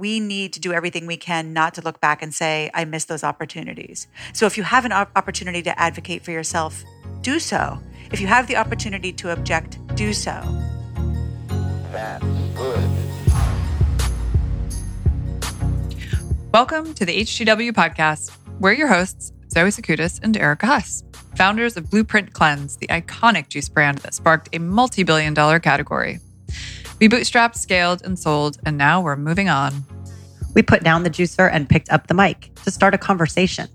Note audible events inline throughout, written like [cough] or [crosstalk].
we need to do everything we can not to look back and say, I missed those opportunities. So if you have an op- opportunity to advocate for yourself, do so. If you have the opportunity to object, do so. That's good. Welcome to the HTW podcast. We're your hosts, Zoe Sakoutis and Erica Huss, founders of Blueprint Cleanse, the iconic juice brand that sparked a multi billion dollar category. We bootstrapped, scaled, and sold, and now we're moving on. We put down the juicer and picked up the mic to start a conversation.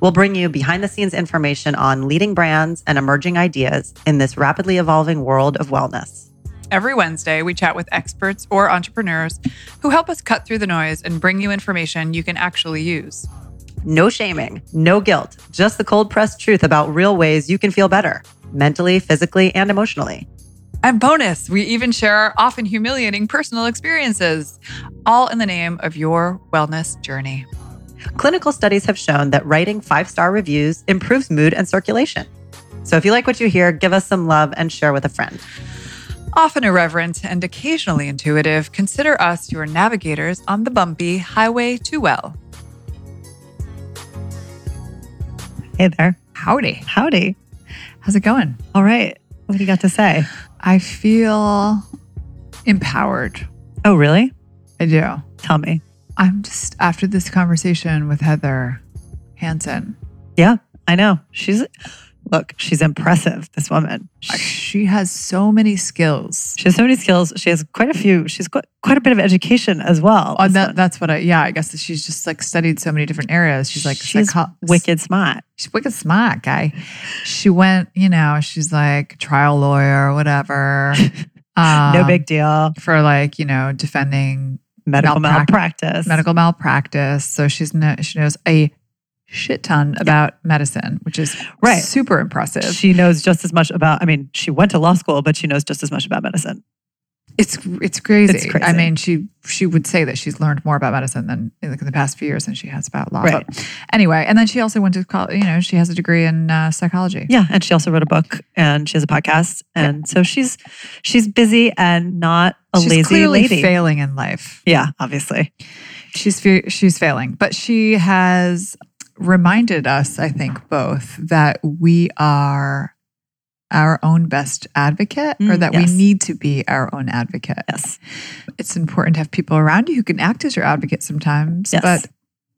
We'll bring you behind the scenes information on leading brands and emerging ideas in this rapidly evolving world of wellness. Every Wednesday, we chat with experts or entrepreneurs who help us cut through the noise and bring you information you can actually use. No shaming, no guilt, just the cold pressed truth about real ways you can feel better mentally, physically, and emotionally. And bonus, we even share our often humiliating personal experiences, all in the name of your wellness journey. Clinical studies have shown that writing five star reviews improves mood and circulation. So if you like what you hear, give us some love and share with a friend. Often irreverent and occasionally intuitive, consider us your navigators on the bumpy highway to well. Hey there. Howdy. Howdy. How's it going? All right. What do you got to say? I feel empowered. Oh, really? I do. Tell me. I'm just after this conversation with Heather Hansen. Yeah, I know. She's, look, she's impressive, this woman. She, has so many skills. she has so many skills. She has quite a few, she's got quite a bit of education as well. Oh, that, that's what I, yeah, I guess she's just like studied so many different areas. She's like, she's psycho- wicked smart. She's wicked smart, guy. She went, you know, she's like trial lawyer, whatever. [laughs] no Um, big deal. for like, you know, defending Medical malprac- malpractice. medical malpractice. So she's no, she knows a shit ton about medicine, which is Right. super impressive. She knows just as much about, I mean, she went to law school, but she knows just as much about medicine. It's it's crazy. It's crazy. I mean, she she would say that she's learned more about medicine than in the, in the past few years than she has about law. Right. But anyway, and then she also went to college. You know, she has a degree in uh, psychology. Yeah, and she also wrote a book and she has a podcast. And so she's she's busy and not a she's lazy lady. failing in life. yeah, obviously. She's she's failing, but she has reminded us, I think, both that we are our own best advocate, or Mm, that yes. we need to be our own advocate. Yes. it's important to have people around you who can act as your advocate sometimes, Yes. but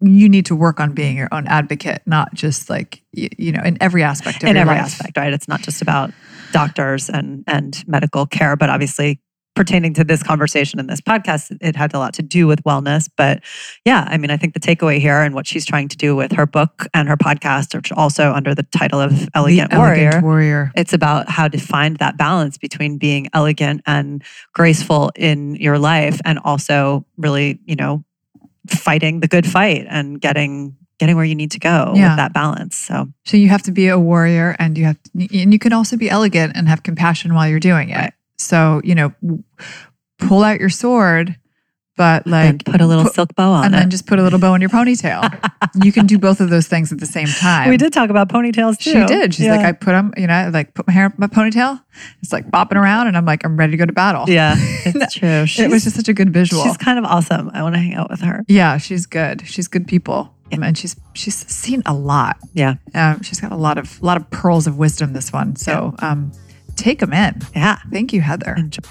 you need to work on being your own advocate, not just like, you, you know, in every aspect of it. in every life. aspect, right? It's not just about doctors and and medical care, but obviously pertaining to this conversation and this podcast, it had a lot to do with wellness. But yeah, I mean, I think the takeaway here and what she's trying to do with her book and her podcast, which also under the title of Elegant the Warrior. Elegant warrior. it's about how to find that balance between being elegant and graceful in your life and also really, you know, fighting the good fight and getting getting where you need to go Yeah. with that balance. So So you have to be a warrior, and you have, and you can also be elegant and have compassion while you're doing it. Right. So you know, pull out your sword, but like and put a little put- silk bow on and it. then just put a little bow in your ponytail. [laughs] you can do both of those things at the same time. we did talk about ponytails too. She did. She's like, I put them, you know, like put my hair my ponytail. It's like bopping around, and I'm like, I'm ready to go to battle. yeah, [laughs] it's true. it was just such a good visual. She's kind of awesome. I want to hang out with her. yeah, she's good. She's good people, and she's she's seen a lot. Yeah, Um, she's got a lot of a lot of pearls of wisdom. This one, so um, take them in. yeah. Thank you, Heather. Enjoy.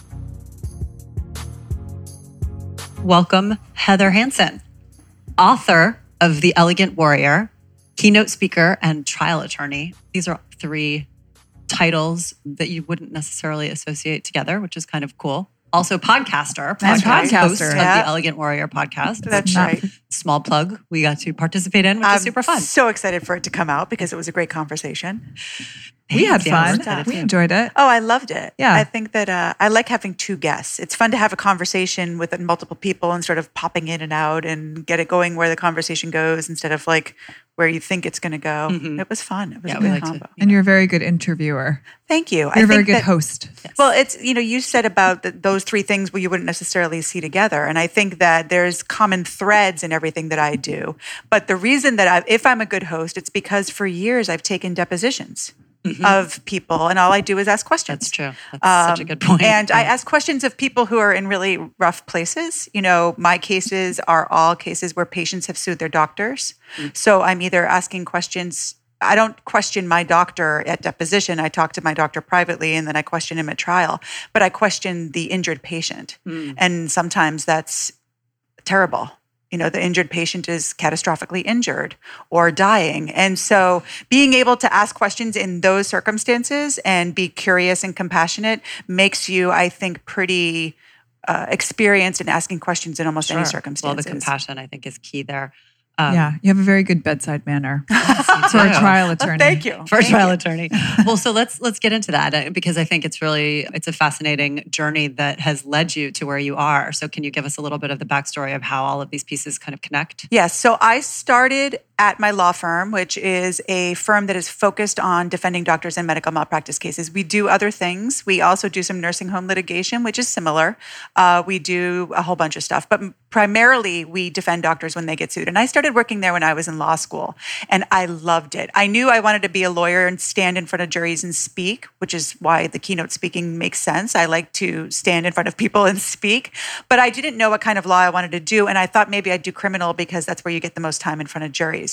Welcome, Heather Hansen, author of The Elegant Warrior, keynote speaker, and trial attorney. These are three titles that you wouldn't necessarily associate together, which is kind of cool. Also, podcaster, podcast host podcaster. of the Elegant Warrior podcast. That's right. Small plug. We got to participate in, which I'm is super fun. so excited for it to come out because it was a great conversation. we had fun. We enjoyed it. Oh, I loved it. Yeah. I think that uh, I like having two guests. It's fun to have a conversation with multiple people and sort of popping in and out and get it going where the conversation goes instead of like where you think it's going to go. Mhm. It was fun. It was Yeah, a good like to- combo. And you're a very good interviewer. Thank you. You're a very think good that- host. Well, it's you know you said about the, those three things where you wouldn't necessarily see together, and I think that there's common threads in everything that I do. But the reason that I, if I'm a good host, it's because for years I've taken depositions. Mm-hmm. of people, and all I do is ask questions. That's true. That's um, such a Um, good point. And I ask questions of people who are in really rough places. You know, my cases are all cases where patients have sued their doctors. Mm. So I'm either asking questions. I don't question my doctor at deposition. I talk to my doctor privately and then I question him at trial. But I question the injured patient. Mm. And sometimes that's terrible. You know, the injured patient is catastrophically injured or dying. And so being able to ask questions in those circumstances and be curious and compassionate makes you, I think, pretty uh, experienced in asking questions in almost any Sure. circumstances. Well, the compassion I think is key there. Um, yeah, you have a very good bedside manner you [laughs] for a trial attorney. thank you. for a trial you. attorney. [laughs] well, so let's let's get into that uh, because I think it's really it's a fascinating journey that has led you to where you are. So can you give us a little bit of the backstory of how all of these pieces kind of connect? Yes. So I started at my law firm, which is a firm that is focused on defending doctors in medical malpractice cases. We do other things. We also do some nursing home litigation, which is similar. Uh, we do a whole bunch of stuff, but primarily we defend doctors when they get sued. And I started working there when I was in law school, and I loved it. I knew I wanted to be a lawyer and stand in front of juries and speak, which is why the keynote speaking makes sense. I like to stand in front of people and speak, but I didn't know what kind of law I wanted to do. And I thought maybe I'd do criminal because that's where you get the most time in front of juries.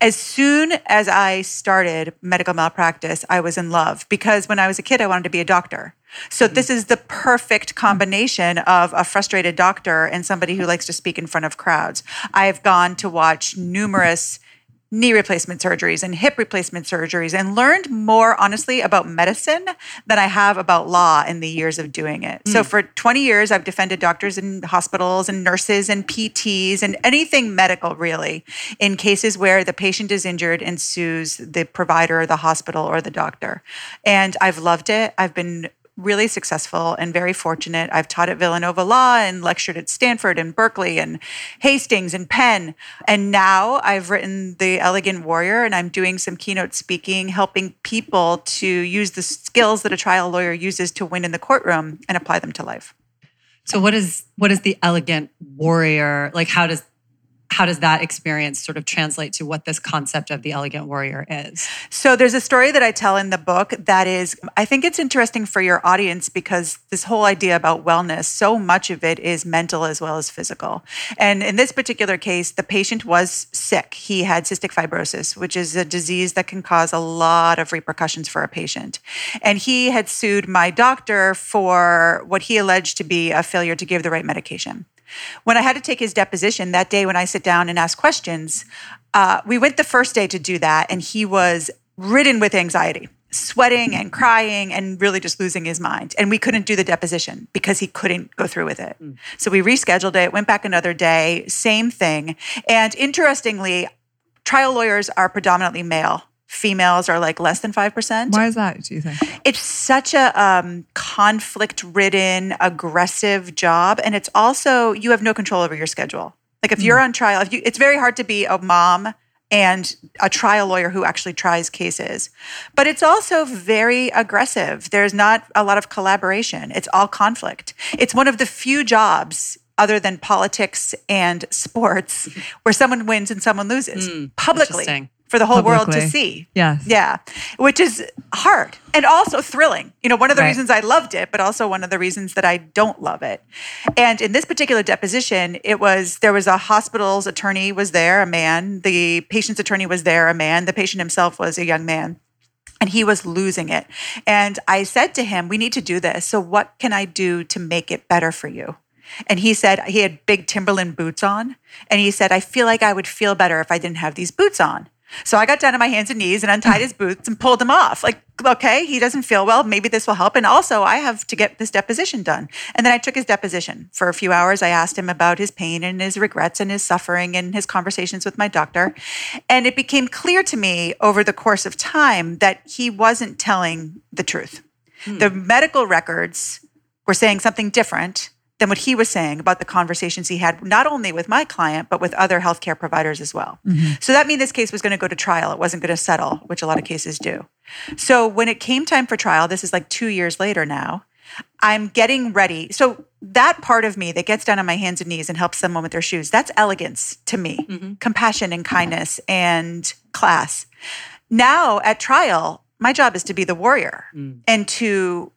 As soon as I started medical malpractice, I was in love because when I was a kid, I wanted to be a doctor. So mm-hmm. this is the perfect combination of a frustrated doctor and somebody who likes to speak in front of crowds. I've gone to watch numerous knee replacement surgeries and hip replacement surgeries and learned more honestly about medicine than I have about law in the years of doing it. So hmm. for 20 years I've defended doctors and hospitals and nurses and PTs and anything medical really in cases where the patient is injured and sues the provider, the hospital or the doctor. And I've loved it. I've been really successful and very fortunate. I've taught at Villanova Law and lectured at Stanford and Berkeley and Hastings and Penn. And now I've written The Elegant Warrior and I'm doing some keynote speaking, helping people to use the skills that a trial lawyer uses to win in the courtroom and apply them to life. So what is what is the elegant warrior like? How does how does that experience sort of translate to what this concept of the elegant warrior is? So there's a story that I tell in the book that is, I think it's interesting for your audience because this whole idea about wellness, so much of it is mental as well as physical. And in this particular case, the patient was sick. He had cystic fibrosis, which is a disease that can cause a lot of repercussions for a patient. And he had sued my doctor for what he alleged to be a failure to give the right medication. When I had to take his deposition that day, when I sit down and ask questions, uh, we went the first day to do that, and he was ridden with anxiety, sweating and crying, and really just losing his mind. And we couldn't do the deposition because he couldn't go through with it. So we rescheduled it, went back another day, same thing. And interestingly, trial lawyers are predominantly male. Females are like less than 5%. Why is that, do you think? It's such a um, conflict ridden, aggressive job. And it's also, you have no control over your schedule. Like if you're on trial, if you, it's very hard to be a mom and a trial lawyer who actually tries cases. But it's also very aggressive. There's not a lot of collaboration, it's all conflict. It's one of the few jobs. Other than politics and sports, where someone wins and someone loses publicly interesting. For the whole world to see. Yes. Yeah, which is hard and also thrilling. You know, one of the Right. reasons I loved it, but also one of the reasons that I don't love it. And in this particular deposition, it was there was a hospital's attorney was there, a man. The patient's attorney was there, a man. The patient himself was a young man. And he was losing it. And I said to him, We need to do this. So, what can I do to make it better for you? And he said he had big Timberland boots on. And he said, I feel like I would feel better if I didn't have these boots on. So I got down on my hands and knees and untied his boots and pulled them off. Like, okay, he doesn't feel well. Maybe this will help. And also, I have to get this deposition done. And then I took his deposition for a few hours. I asked him about his pain and his regrets and his suffering and his conversations with my doctor. And it became clear to me over the course of time that he wasn't telling the truth. Hmm. The medical records were saying something different than what he was saying about the conversations he had, not only with my client, but with other healthcare providers as well. So that meant this case was going to go to trial. It wasn't going to settle, which a lot of cases do. So when it came time for trial, this is like two years later now, I'm getting ready. So that part of me that gets down on my hands and knees and helps someone with their shoes, that's elegance to me, compassion and kindness and class. Now at trial, My job is to be the warrior Mm. and to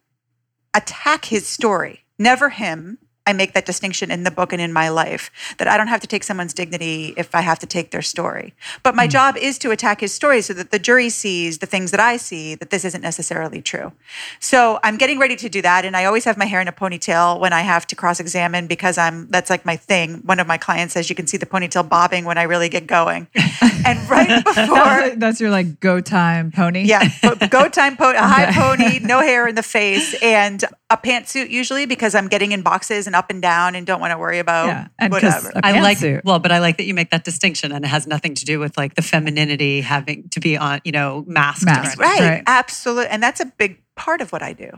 attack his story, never him. I make that distinction in the book and in my life that I don't have to take someone's dignity if I have to take their story. But my hmm. job is to attack his story so that the jury sees the things that I see that this isn't necessarily true. So I'm getting ready to do that. And I always have my hair in a ponytail when I have to cross examine because I'm that's like my thing. One of my clients says you can see the ponytail bobbing when I really get going. [laughs] and right before That's, that's your like go time pony. yeah, go time pony, a high [laughs] pony, no hair in the face, and a pantsuit usually because I'm getting in boxes and up and down and don't want to worry about Yeah, and 'cause whatever. a I like pantsuit. well, but I like that you make that distinction, and it has nothing to do with like the femininity having to be on, you know, masked. Masked. right, Right. absolutely, and that's a big part of what I do,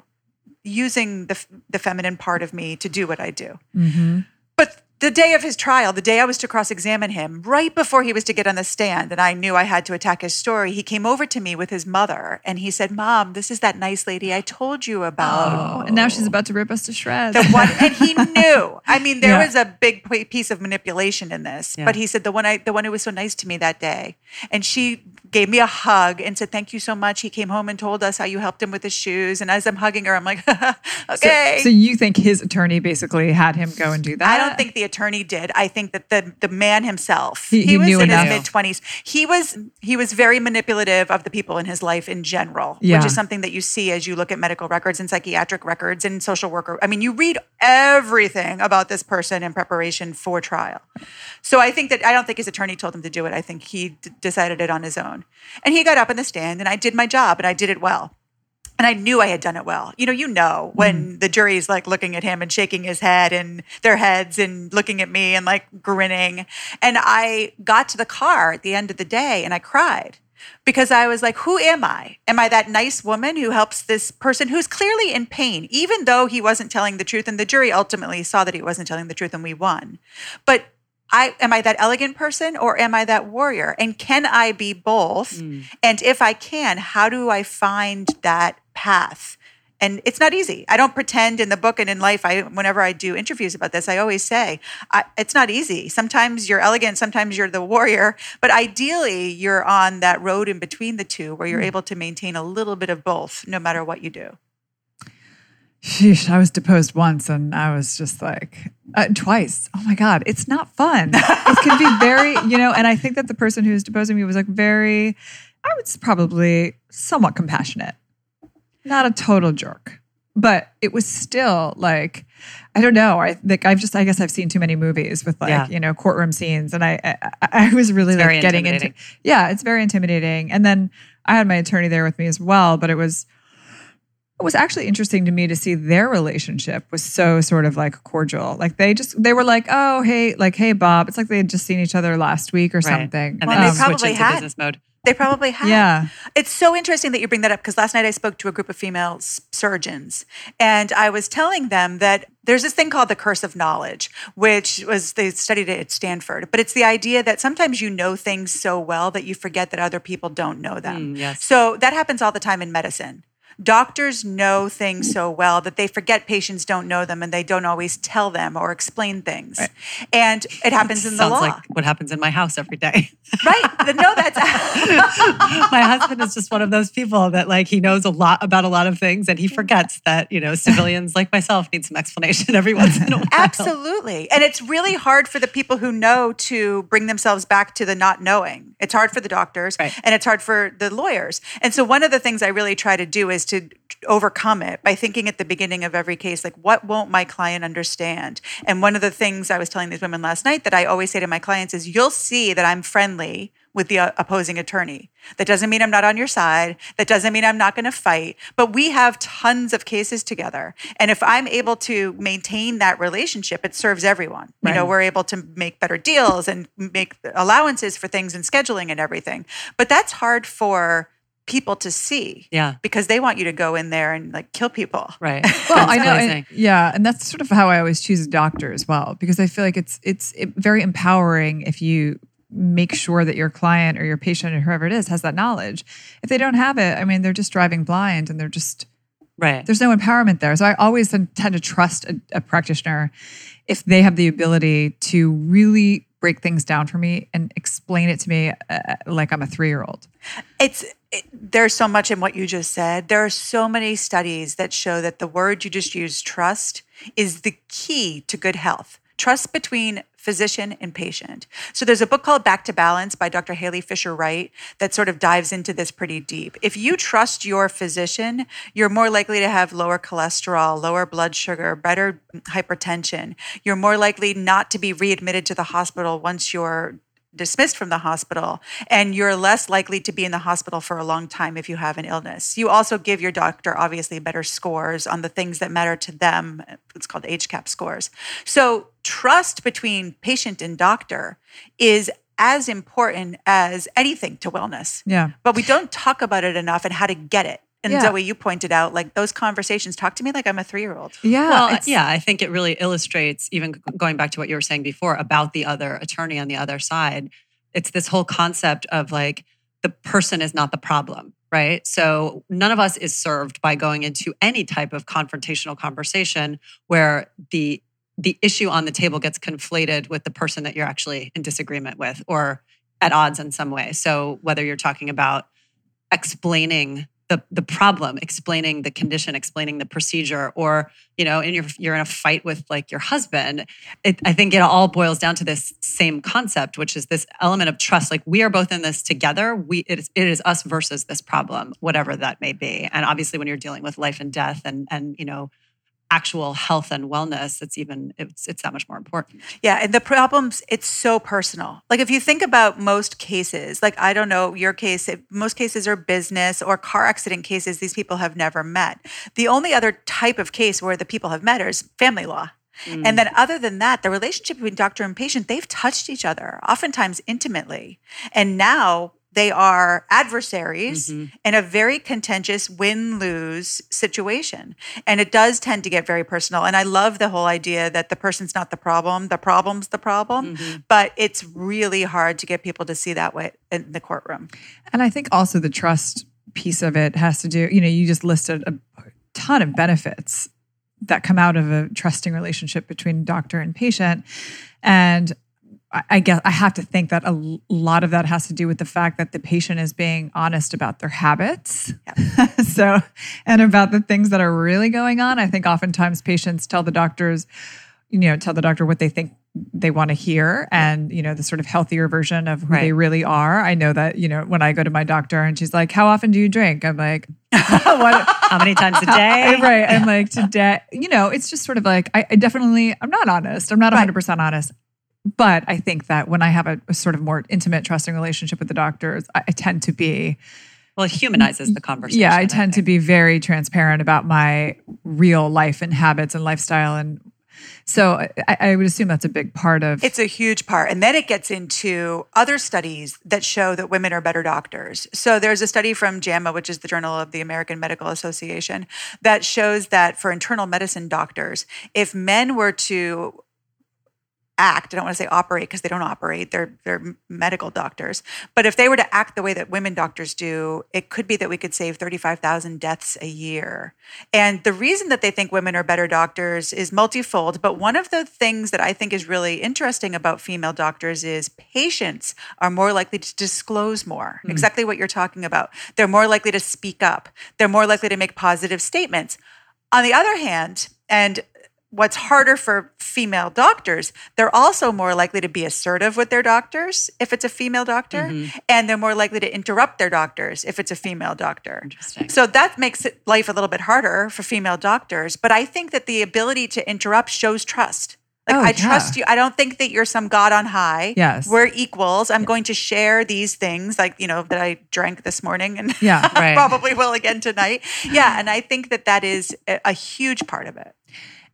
using the the feminine part of me to do what I do. But the day of his trial, the day I was to cross examine him, right before he was to get on the stand, and I knew I had to attack his story, he came over to me with his mother and he said, Mom, this is that nice lady I told you about. Oh, and now she's about to rip us to shreds. The one, and he [laughs] knew. I mean, there Yeah. was a big piece of manipulation in this. Yeah. But he said the one I, the one who was so nice to me that day, and she gave me a hug and said, "Thank you so much." He came home and told us how you helped him with his shoes. And as I'm hugging her, I'm like, [laughs] "Okay." So, you think his attorney basically had him go and do that? I don't think the attorney did. I think that the the man himself, He- he was knew in enough. his mid twenties. He was he was very manipulative of the people in his life in general, Yeah. which is something that you see as you look at medical records and psychiatric records and social worker. I mean, you read everything about this person in preparation for trial. So I think that I don't think his attorney told him to do it. I think he d- decided it on his own, and he got up in the stand, and I did my job, and I did it well and I knew I had done it well. You know, you know when mm. the jury's like looking at him and shaking his head and their heads and looking at me and like grinning. And I got to the car at the end of the day and I cried because I was like, who am I? Am I that nice woman who helps this person who's clearly in pain, even though he wasn't telling the truth? And the jury ultimately saw that he wasn't telling the truth and we won. But I am I that elegant person or am I that warrior? And can I be both? Mm. And if I can, how do I find that path? And it's not easy. I don't pretend in the book and in life. I whenever I do interviews about this, I always say I, it's not easy. Sometimes you're elegant, sometimes you're the warrior, but ideally you're on that road in between the two, where you're mm. able to maintain a little bit of both, no matter what you do. Sheesh, I was deposed once and I was just like, uh, twice. Oh my God, it's not fun. [laughs] it can be very, you know, and I think that the person who was deposing me was like very, I would s- probably somewhat compassionate, not a total jerk, but it was still like, I don't know. I think I've just, I guess I've seen too many movies with like, Yeah. you know, courtroom scenes and I, I, I was really It's like getting into, yeah, it's very intimidating. And then I had my attorney there with me as well, but it was, it was actually interesting to me to see their relationship was so sort of like cordial. Like they just they were like, oh hey, like hey Bob. It's like they had just seen each other last week or Right. something. And Well, then they they Um, probably into had. business mode. They probably have. yeah, It's so interesting that you bring that up because last night I spoke to a group of female s- surgeons and I was telling them that there's this thing called the curse of knowledge, which was they studied it at Stanford. But it's the idea that sometimes you know things so well that you forget that other people don't know them. Mm, yes. So that happens all the time in medicine. Doctors know things so well that they forget patients don't know them and they don't always tell them or explain things. And it happens in the Sounds law. like what happens in my house every day. [laughs] right? No, that's [laughs] my husband is just one of those people that like he knows a lot about a lot of things and he forgets that you know civilians like myself need some explanation every once in a while. Absolutely. And it's really hard for the people who know to bring themselves back to the not knowing. It's hard for the doctors Right. and it's hard for the lawyers. And so one of the things I really try to do is to overcome it by thinking at the beginning of every case like what won't my client understand? And one of the things I was telling these women last night that I always say to my clients is you'll see that I'm friendly with the uh, opposing attorney. That doesn't mean I'm not on your side. That doesn't mean I'm not going to fight. But we have tons of cases together. And if I'm able to maintain that relationship, it serves everyone. You know, we're able to make better deals and make allowances for things and scheduling and everything. But that's hard for people to see Yeah. because they want you to go in there and like kill people. Right. [laughs] well, I know, amazing. and- yeah, and that's sort of how I always choose a doctor as well because I feel like it's it's very empowering if you make sure that your client or your patient or whoever it is has that knowledge. If they don't have it, I mean, they're just driving blind and they're just Right. there's no empowerment there. So I always tend tend to trust a, a practitioner if they have the ability to really break things down for me and explain it to me uh, like I'm a three year old. It's it, there's so much in what you just said. There are so many studies that show that the word you just used, trust, is the key to good health. Trust between physician and patient. So there's a book called Back to Balance by Dr. Haley Fisher Wright that sort of dives into this pretty deep. If you trust your physician, you're more likely to have lower cholesterol, lower blood sugar, better hypertension. You're more likely not to be readmitted to the hospital once you're dismissed from the hospital and you're less likely to be in the hospital for a long time if you have an illness. You also give your doctor obviously better scores on the things that matter to them. It's called HCAHPS scores. So trust between patient and doctor is as important as anything to wellness. Yeah. But we don't talk about it enough and how to get it. And Yeah. Zoe, you pointed out like those conversations talk to me like I'm a three year old. Yeah. Well, yeah, I think it really illustrates, even going back to what you were saying before about the other attorney on the other side. It's this whole concept of like the person is not the problem, right? So none of us is served by going into any type of confrontational conversation where the the issue on the table gets conflated with the person that you're actually in disagreement with or at odds in some way. So whether you're talking about explaining the the problem, explaining the condition, explaining the procedure, or you know, and you're you're in a fight with like your husband. It, I think it all boils down to this same concept, which is this element of trust. Like we are both in this together. We it is it is us versus this problem, whatever that may be. And obviously, when you're dealing with life and death, and and you know, actual health and wellness, it's even it's it's that much more important. Yeah, and the problems, it's so personal. Like if you think about most cases, like I don't know your case, if most cases are business or car accident cases, these people have never met. The only other type of case where the people have met is family law. And then mm. other than that, the relationship between doctor and patient, they've touched each other, oftentimes intimately. And now they are adversaries mm-hmm. in a very contentious win lose situation. And it does tend to get very personal. And I love the whole idea that the person's not the problem, the problem's the problem. Mm-hmm. But it's really hard to get people to see that way in the courtroom. And I think also the trust piece of it has to do, you know, you just listed a ton of benefits that come out of a trusting relationship between doctor and patient. And I guess I have to think that a lot of that has to do with the fact that the patient is being honest about their habits. [laughs] so, and about the things that are really going on. I think oftentimes patients tell the doctors, you know, tell the doctor what they think they want to hear and, you know, the sort of healthier version of who they really are. I know that, you know, when I go to my doctor and she's like, How often do you drink? I'm like, [laughs] what? How many times a [laughs] day? right. I'm like, today, you know, it's just sort of like, I, I definitely, I'm not honest. I'm not 100% honest. But I think that when I have a, a sort of more intimate, trusting relationship with the doctors, I, I tend to be, Well, it humanizes the conversation. yeah, I tend to be very transparent about my real life and habits and lifestyle. And so I, I would assume that's a big part of It's a huge part. And then it gets into other studies that show that women are better doctors. So there's a study from JAMA, which is the Journal of the American Medical Association, that shows that for internal medicine doctors, if men were to act, I don't want to say operate because they don't operate, they're they're medical doctors, but if they were to act the way that women doctors do, it could be that we could save 35,000 deaths a year. And the reason that they think women are better doctors is multifold, but one of the things that I think is really interesting about female doctors is patients are more likely to disclose more. Hmm. Exactly what you're talking about. They're more likely to speak up. They're more likely to make positive statements. On the other hand, and what's harder for female doctors, they're also more likely to be assertive with their doctors if it's a female doctor, mm-hmm. and they're more likely to interrupt their doctors if it's a female doctor. Interesting. So that makes it life a little bit harder for female doctors. But I think that the ability to interrupt shows trust. Like Oh, I yeah. trust you. I don't think that you're some god on high. Yes. We're equals. I'm going to share these things like, you know, that I drank this morning and Yeah, [laughs] right. probably will again tonight. Yeah, and I think that that is a huge part of it.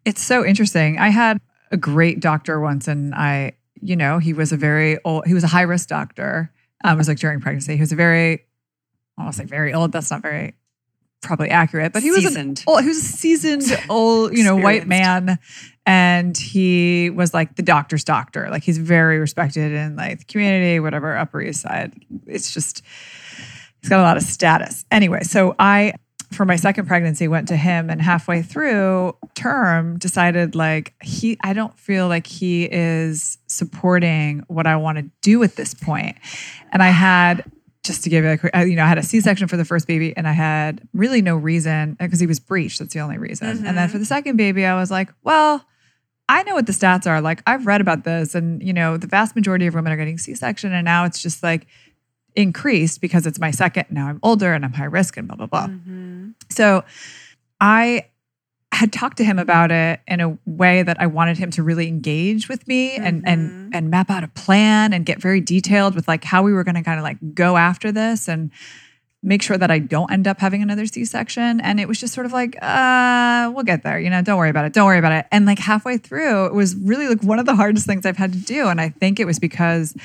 It's so interesting. I had a great doctor once, and I, you know, he was a very old, he was a high risk doctor. Um, it was like during pregnancy. He was a very, I don't want to say very old. That's not very probably accurate, but he was Seasoned. an old, he was a seasoned old, you know, white man, and he was like the doctor's doctor. Like he's very respected in like the community, whatever, Upper East Side. It's just he's got a lot of status. Anyway, so I for my second pregnancy went to him and halfway through term decided like he I don't feel like he is supporting what I want to do at this point. And I had just to give you a quick, you know, I had a C-section for the first baby and I had really no reason uh, because he was breached. That's the only reason. And then mm-hmm. for the second baby, I was like, well, I know what the stats are. Like I've read about this and, you know, the vast majority of women are getting C-section and now it's just like increased because it's my second. Now I'm older and I'm high risk and blah, blah, blah. So I had talked to him about it in a way that I wanted him to really engage with me and and and map out a plan and get very detailed with like how we were going to kind of like go after this and make sure that I don't end up having another C-section. And it was just sort of like, uh, we'll get there. You know, don't worry about it. Don't worry about it. And like halfway through, it was really like one of the hardest things I've had to do. And I think it was because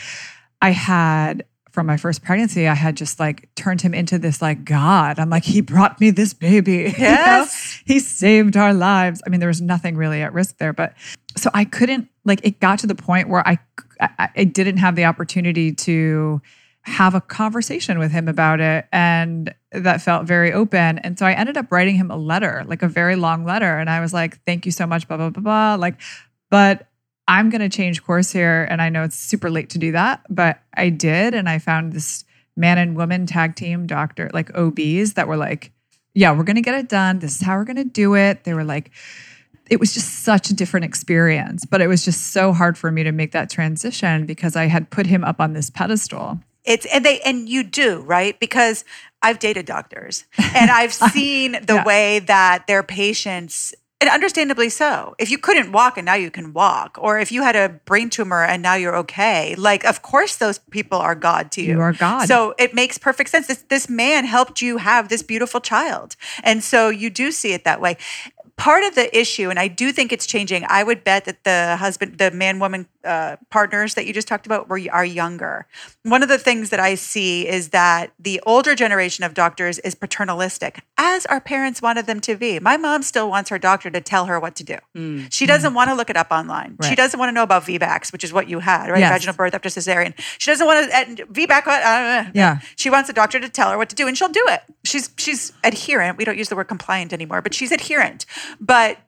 I had from my first pregnancy, I had just like turned him into this like God. I'm like, he brought me this baby. [laughs] you know? Yes. he saved our lives. I mean, there was nothing really at risk there, but so I couldn't like it got to the point where I I, I didn't have the opportunity to have a conversation with him about it and that felt very open and so i ended up writing him a letter like a very long letter and i was like thank you so much blah blah blah blah like but i'm going to change course here and i know it's super late to do that but i did and i found this man and woman tag team doctor like obs that were like yeah we're going to get it done this is how we're going to do it they were like it was just such a different experience but it was just so hard for me to make that transition because i had put him up on this pedestal It's and they and you do right because I've dated doctors and [laughs] I've seen the Yeah. way that their patients. And understandably so. If you couldn't walk and now you can walk, or if you had a brain tumor and now you're okay, like of course those people are God to you. You are God. So it makes perfect sense. This this man helped you have this beautiful child, and so you do see it that way. Part of the issue, and I do think it's changing. I would bet that the husband, the man woman uh, partners that you just talked about, were are younger. One of the things that I see is that the older generation of doctors is paternalistic, as our parents wanted them to be. My mom still wants her doctor to tell her what to do. She doesn't want to look it up online. She doesn't want to know about VBACs, which is what you had, right? Yes. Vaginal birth after cesarean. She doesn't want to VBAC. Uh, Yeah. She wants a doctor to tell her what to do, and she'll do it. She's she's adherent. We don't use the word compliant anymore, but she's adherent. But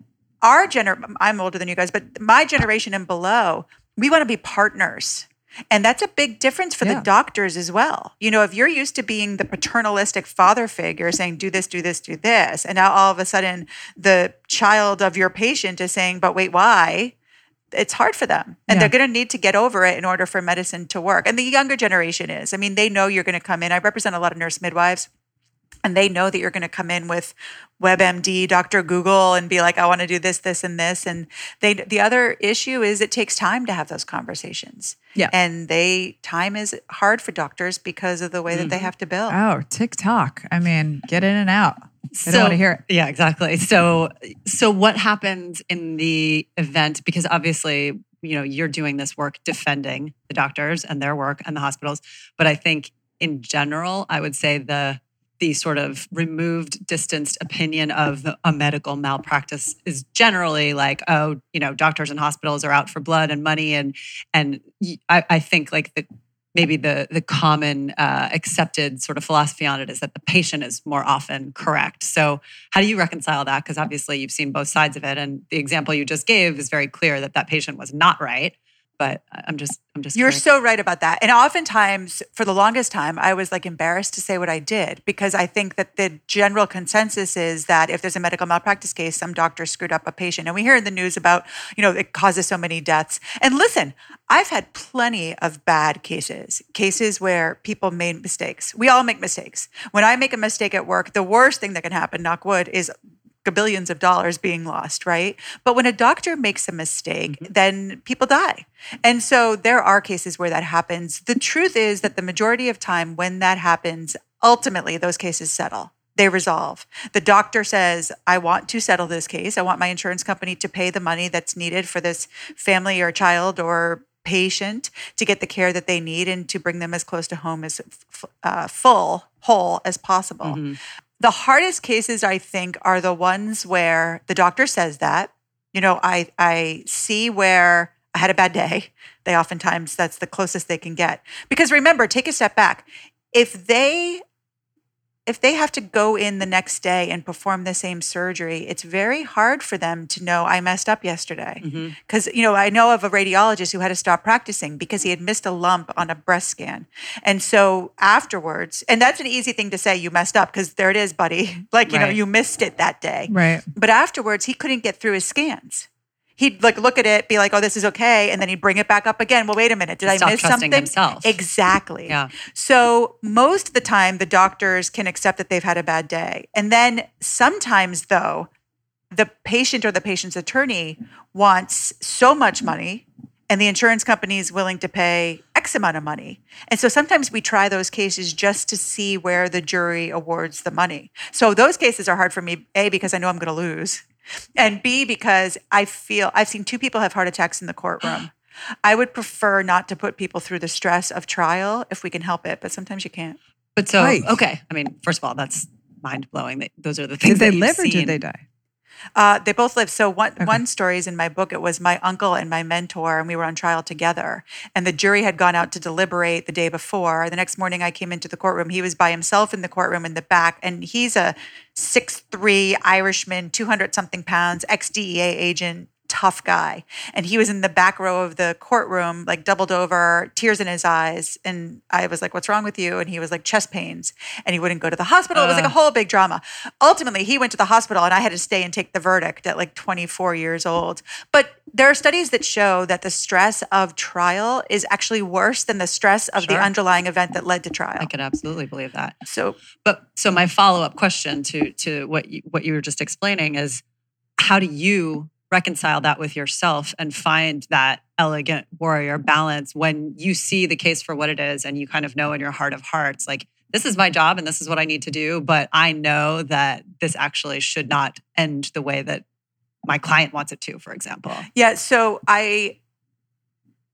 our gener I'm older than you guys, but my generation and below, we want to be partners. And that's a big difference for Yeah. the doctors as well. You know, if you're used to being the paternalistic father figure saying, do this, do this, do this, and now all of a sudden the child of your patient is saying, but wait, why? It's hard for them. And Yeah. they're going to need to get over it in order for medicine to work. And the younger generation is. I mean, they know you're going to come in. I represent a lot of nurse midwives and they know that you're going to come in with WebMD, Dr. Google, and be like, I want to do this, this, and this. And they, the other issue is it takes time to have those conversations. Yeah. And they, time is hard for doctors because of the way that they mm-hmm. have to bill. oh tiktok i mean get in and out they don't want to hear it Yeah, exactly. So, so what happens in the event? Because obviously, you know, you're doing this work defending the doctors and their work and the hospitals. But I think in general, I would say the the sort of removed, distanced opinion of a medical malpractice is generally like, oh, you know, doctors and hospitals are out for blood and money, and and I think like the maybe the the common uh, accepted sort of philosophy on it is that the patient is more often correct. So how do you reconcile that? Because obviously you've seen both sides of it, and the example you just gave is very clear that that patient was not right. But I'm just I'm just You're curious. so right about that. And oftentimes, for the longest time, I was like embarrassed to say what I did because I think that the general consensus is that if there's a medical malpractice case, some doctor screwed up a patient. And we hear in the news about, you know, it causes so many deaths. And listen, I've had plenty of bad cases, cases where people made mistakes. We all make mistakes. When I make a mistake at work, the worst thing that can happen, knock wood, is billions of dollars being lost, right? But when a doctor makes a mistake, then people die. And so there are cases where that happens. The truth is that the majority of time when that happens, ultimately those cases settle. They resolve. The doctor says, I want to settle this case. I want my insurance company to pay the money that's needed for this family or child or patient to get the care that they need and to bring them as close to home as uh, full, whole as possible. The hardest cases, I think, are the ones where the doctor says that. You know, I I see where I had a bad day. They oftentimes that's the closest they can get. Because remember, take a step back. If they if they have to go in the next day and perform the same surgery, it's very hard for them to know I messed up yesterday. Mm-hmm. Because, you know, I know of a radiologist who had to stop practicing because he had missed a lump on a breast scan. And so afterwards, and that's an easy thing to say, you messed up because there it is, buddy. [laughs] Like, you know, you missed it that day. Right. But afterwards, he couldn't get through his scans. He'd like look at it, be like, "Oh, this is okay," and then he'd bring it back up again. Well, wait a minute, did I miss something? himself. Exactly. Yeah. So most of the time, the doctors can accept that they've had a bad day, and then sometimes, though, the patient or the patient's attorney wants so much money, and the insurance company is willing to pay X amount of money. And so sometimes we try those cases just to see where the jury awards the money. So those cases are hard for me, A, because I know I'm going to lose, and B, because I feel I've seen two people have heart attacks in the courtroom. [gasps] I would prefer not to put people through the stress of trial if we can help it, but sometimes you can't. But so, Right. okay. I mean, first of all, that's mind blowing. That those are the things Did they that you've live or seen. did they die? Uh, they both lived. So one Okay. one story is in my book. It was my uncle and my mentor, and we were on trial together. And the jury had gone out to deliberate the day before. The next morning, I came into the courtroom. He was by himself in the courtroom in the back, and he's a six three Irishman, two hundred something pounds, ex DEA agent. Tough guy. And he was in the back row of the courtroom, like doubled over, tears in his eyes. And I was like, What's wrong with you? And he was like, Chest pains. And he wouldn't go to the hospital. It was like a uh. whole big drama. Ultimately, he went to the hospital and I had to stay and take the verdict at like 24 years old. But there are studies that show that the stress of trial is actually worse than the stress of the underlying event that led to trial. I could absolutely believe that. So But so my follow up question to to what you, what you were just explaining is, how do you reconcile that with yourself and find that elegant warrior balance when you see the case for what it is and you kind of know in your heart of hearts like this is my job and this is what I need to do, but I know that this actually should not end the way that my client wants it to, for example. Yeah. So I,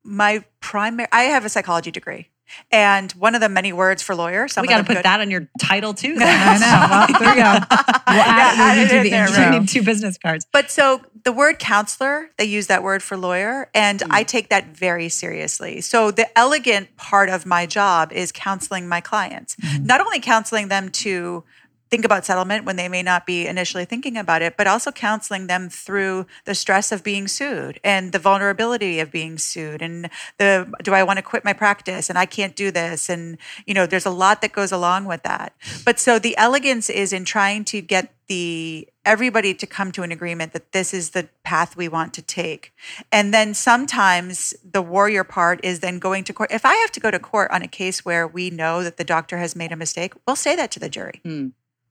my primary, I have a psychology degree, and one of the many words for lawyer. Some we got to put good- that on your title too. [laughs] I know. Well, [laughs] there you go. We'll add- Yeah, we'll it in the there, intro. Need two business cards. But so the word counselor, they use that word for lawyer, and Mm. I take that very seriously. So the elegant part of my job is counseling my clients, Mm-hmm. not only counseling them to think about settlement when they may not be initially thinking about it, but also counseling them through the stress of being sued and the vulnerability of being sued and the do I want to quit my practice and I can't do this and you know there's a lot that goes along with that. But so the elegance is in trying to get the everybody to come to an agreement that this is the path we want to take. And then sometimes the warrior part is then going to court. If I have to go to court on a case where we know that the doctor has made a mistake, we'll say that to the jury. Hmm.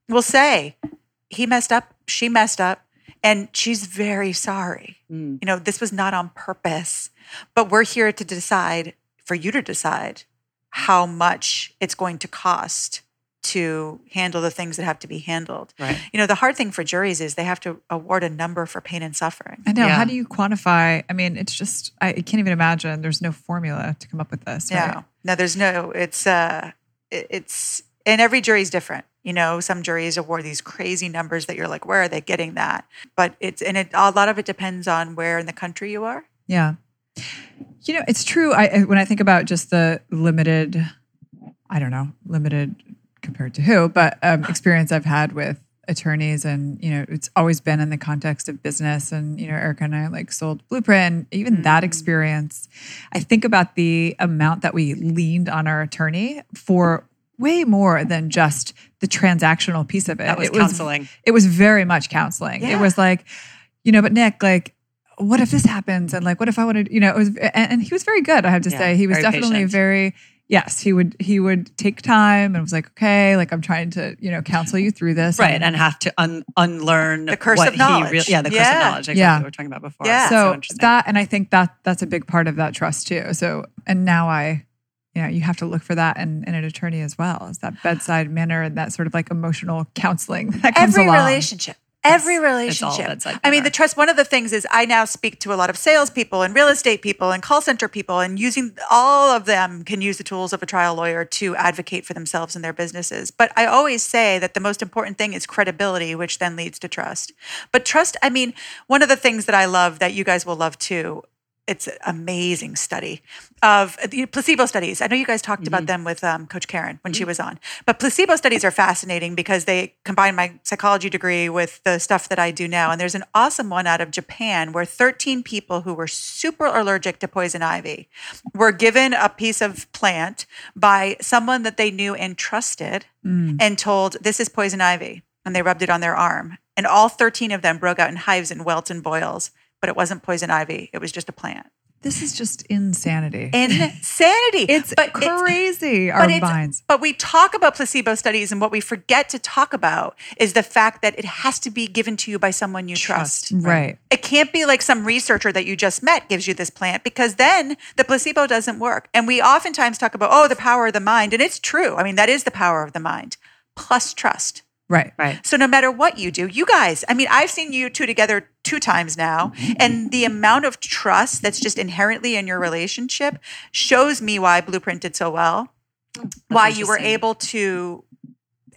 We'll say he messed up, she messed up, and she's very sorry. Mm. You know, this was not on purpose, but we're here to decide for you to decide how much it's going to cost to handle the things that have to be handled. Right. You know, the hard thing for juries is they have to award a number for pain and suffering. I know. Yeah. How do you quantify? I mean, it's just I can't even imagine. There's no formula to come up with this. Yeah. Right? No, there's no, it's, uh, it- it's, and every jury is different. You know, some juries award these crazy numbers that you're like, where are they getting that? But it's, and it, a lot of it depends on where in the country you are. Yeah. You know, it's true. I I- when I think about just the limited, I don't know, limited compared to who, but um, experience I've had with attorneys, and you know, it's always been in the context of business. And you know, Erica and I like sold Blueprint. Even that experience, I think about the amount that we leaned on our attorney for way more than just the transactional piece of it. That was it counseling. it was very much counseling. It was like, you know, but Nick, like, what if this happens? And like, what if I wanted, you know, it was, and, and he was very good. I have to Yeah, say, he was very definitely patient. very, yes, he would, he would take time and was like, okay, like I'm trying to, you know, counsel you through this. Right, and have to un- unlearn The curse what of he knowledge. Really, yeah, the curse Yeah. of knowledge. Exactly Yeah. what we were talking about before. Yeah. so interesting. that, and I think that that's a big part of that trust too. So, and now I, you know, you have to look for that in, in an attorney as well, is that bedside manner and that sort of like emotional counseling that comes every along. relationship. Every it's relationship. bedside i mean the trust one of the things is i now speak to a lot of salespeople and real estate people and call center people and using all of them can use the tools of a trial lawyer to advocate for themselves and their businesses. But i always say that the most important thing is credibility which then leads to trust. But trust i mean one of the things that i love that you guys will love too it's an amazing study of the placebo studies. I know you guys talked about mm-hmm. them with um, Coach Karen when she mm-hmm. was on, but placebo studies are fascinating because they combine my psychology degree with the stuff that I do now. And there's an awesome one out of Japan where 13 people who were super allergic to poison ivy were given a piece of plant by someone that they knew and trusted mm. and told, This is poison ivy. And they rubbed it on their arm. And all 13 of them broke out in hives and welts and boils, but it wasn't poison ivy. It was just a plant. This is just insanity. Insanity. [laughs] it's But crazy, our but it's- minds. But we talk about placebo studies, and what we forget to talk about is the fact that it has to be given to you by someone you trust. Right. It can't be like some researcher that you just met gives you this plant because then the placebo doesn't work. And we oftentimes talk about, oh, the power of the mind. And it's true. I mean, that is the power of the mind plus trust. Right. Right. So no matter what you do, you guys, I mean, I've seen you two together two times now, mm-hmm. and the amount of trust that's just inherently in your relationship shows me why Blueprint did so well, why you were able to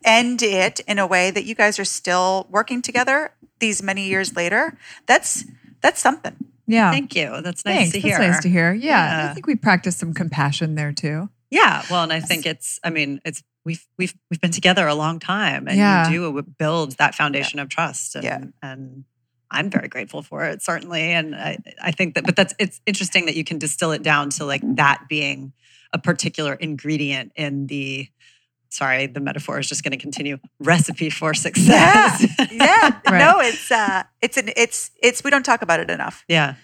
end it in a way that you guys are still working together these many years later. That's that's something. Yeah. Thank you. That's nice Thanks. to That's hear. nice to hear. Yeah. I think we practiced some compassion there too. Yeah, well, and I think it's. I mean, it's we've we've we've been together a long time, and Yeah. you do build that foundation of trust. And, Yeah. and I'm very grateful for it, certainly. And I I think that, but that's it's interesting that you can distill it down to like that being a particular ingredient in the. Sorry, the metaphor is just going to continue. Recipe for success. Yeah. [laughs] Right. No, it's uh it's an it's it's we don't talk about it enough. yeah.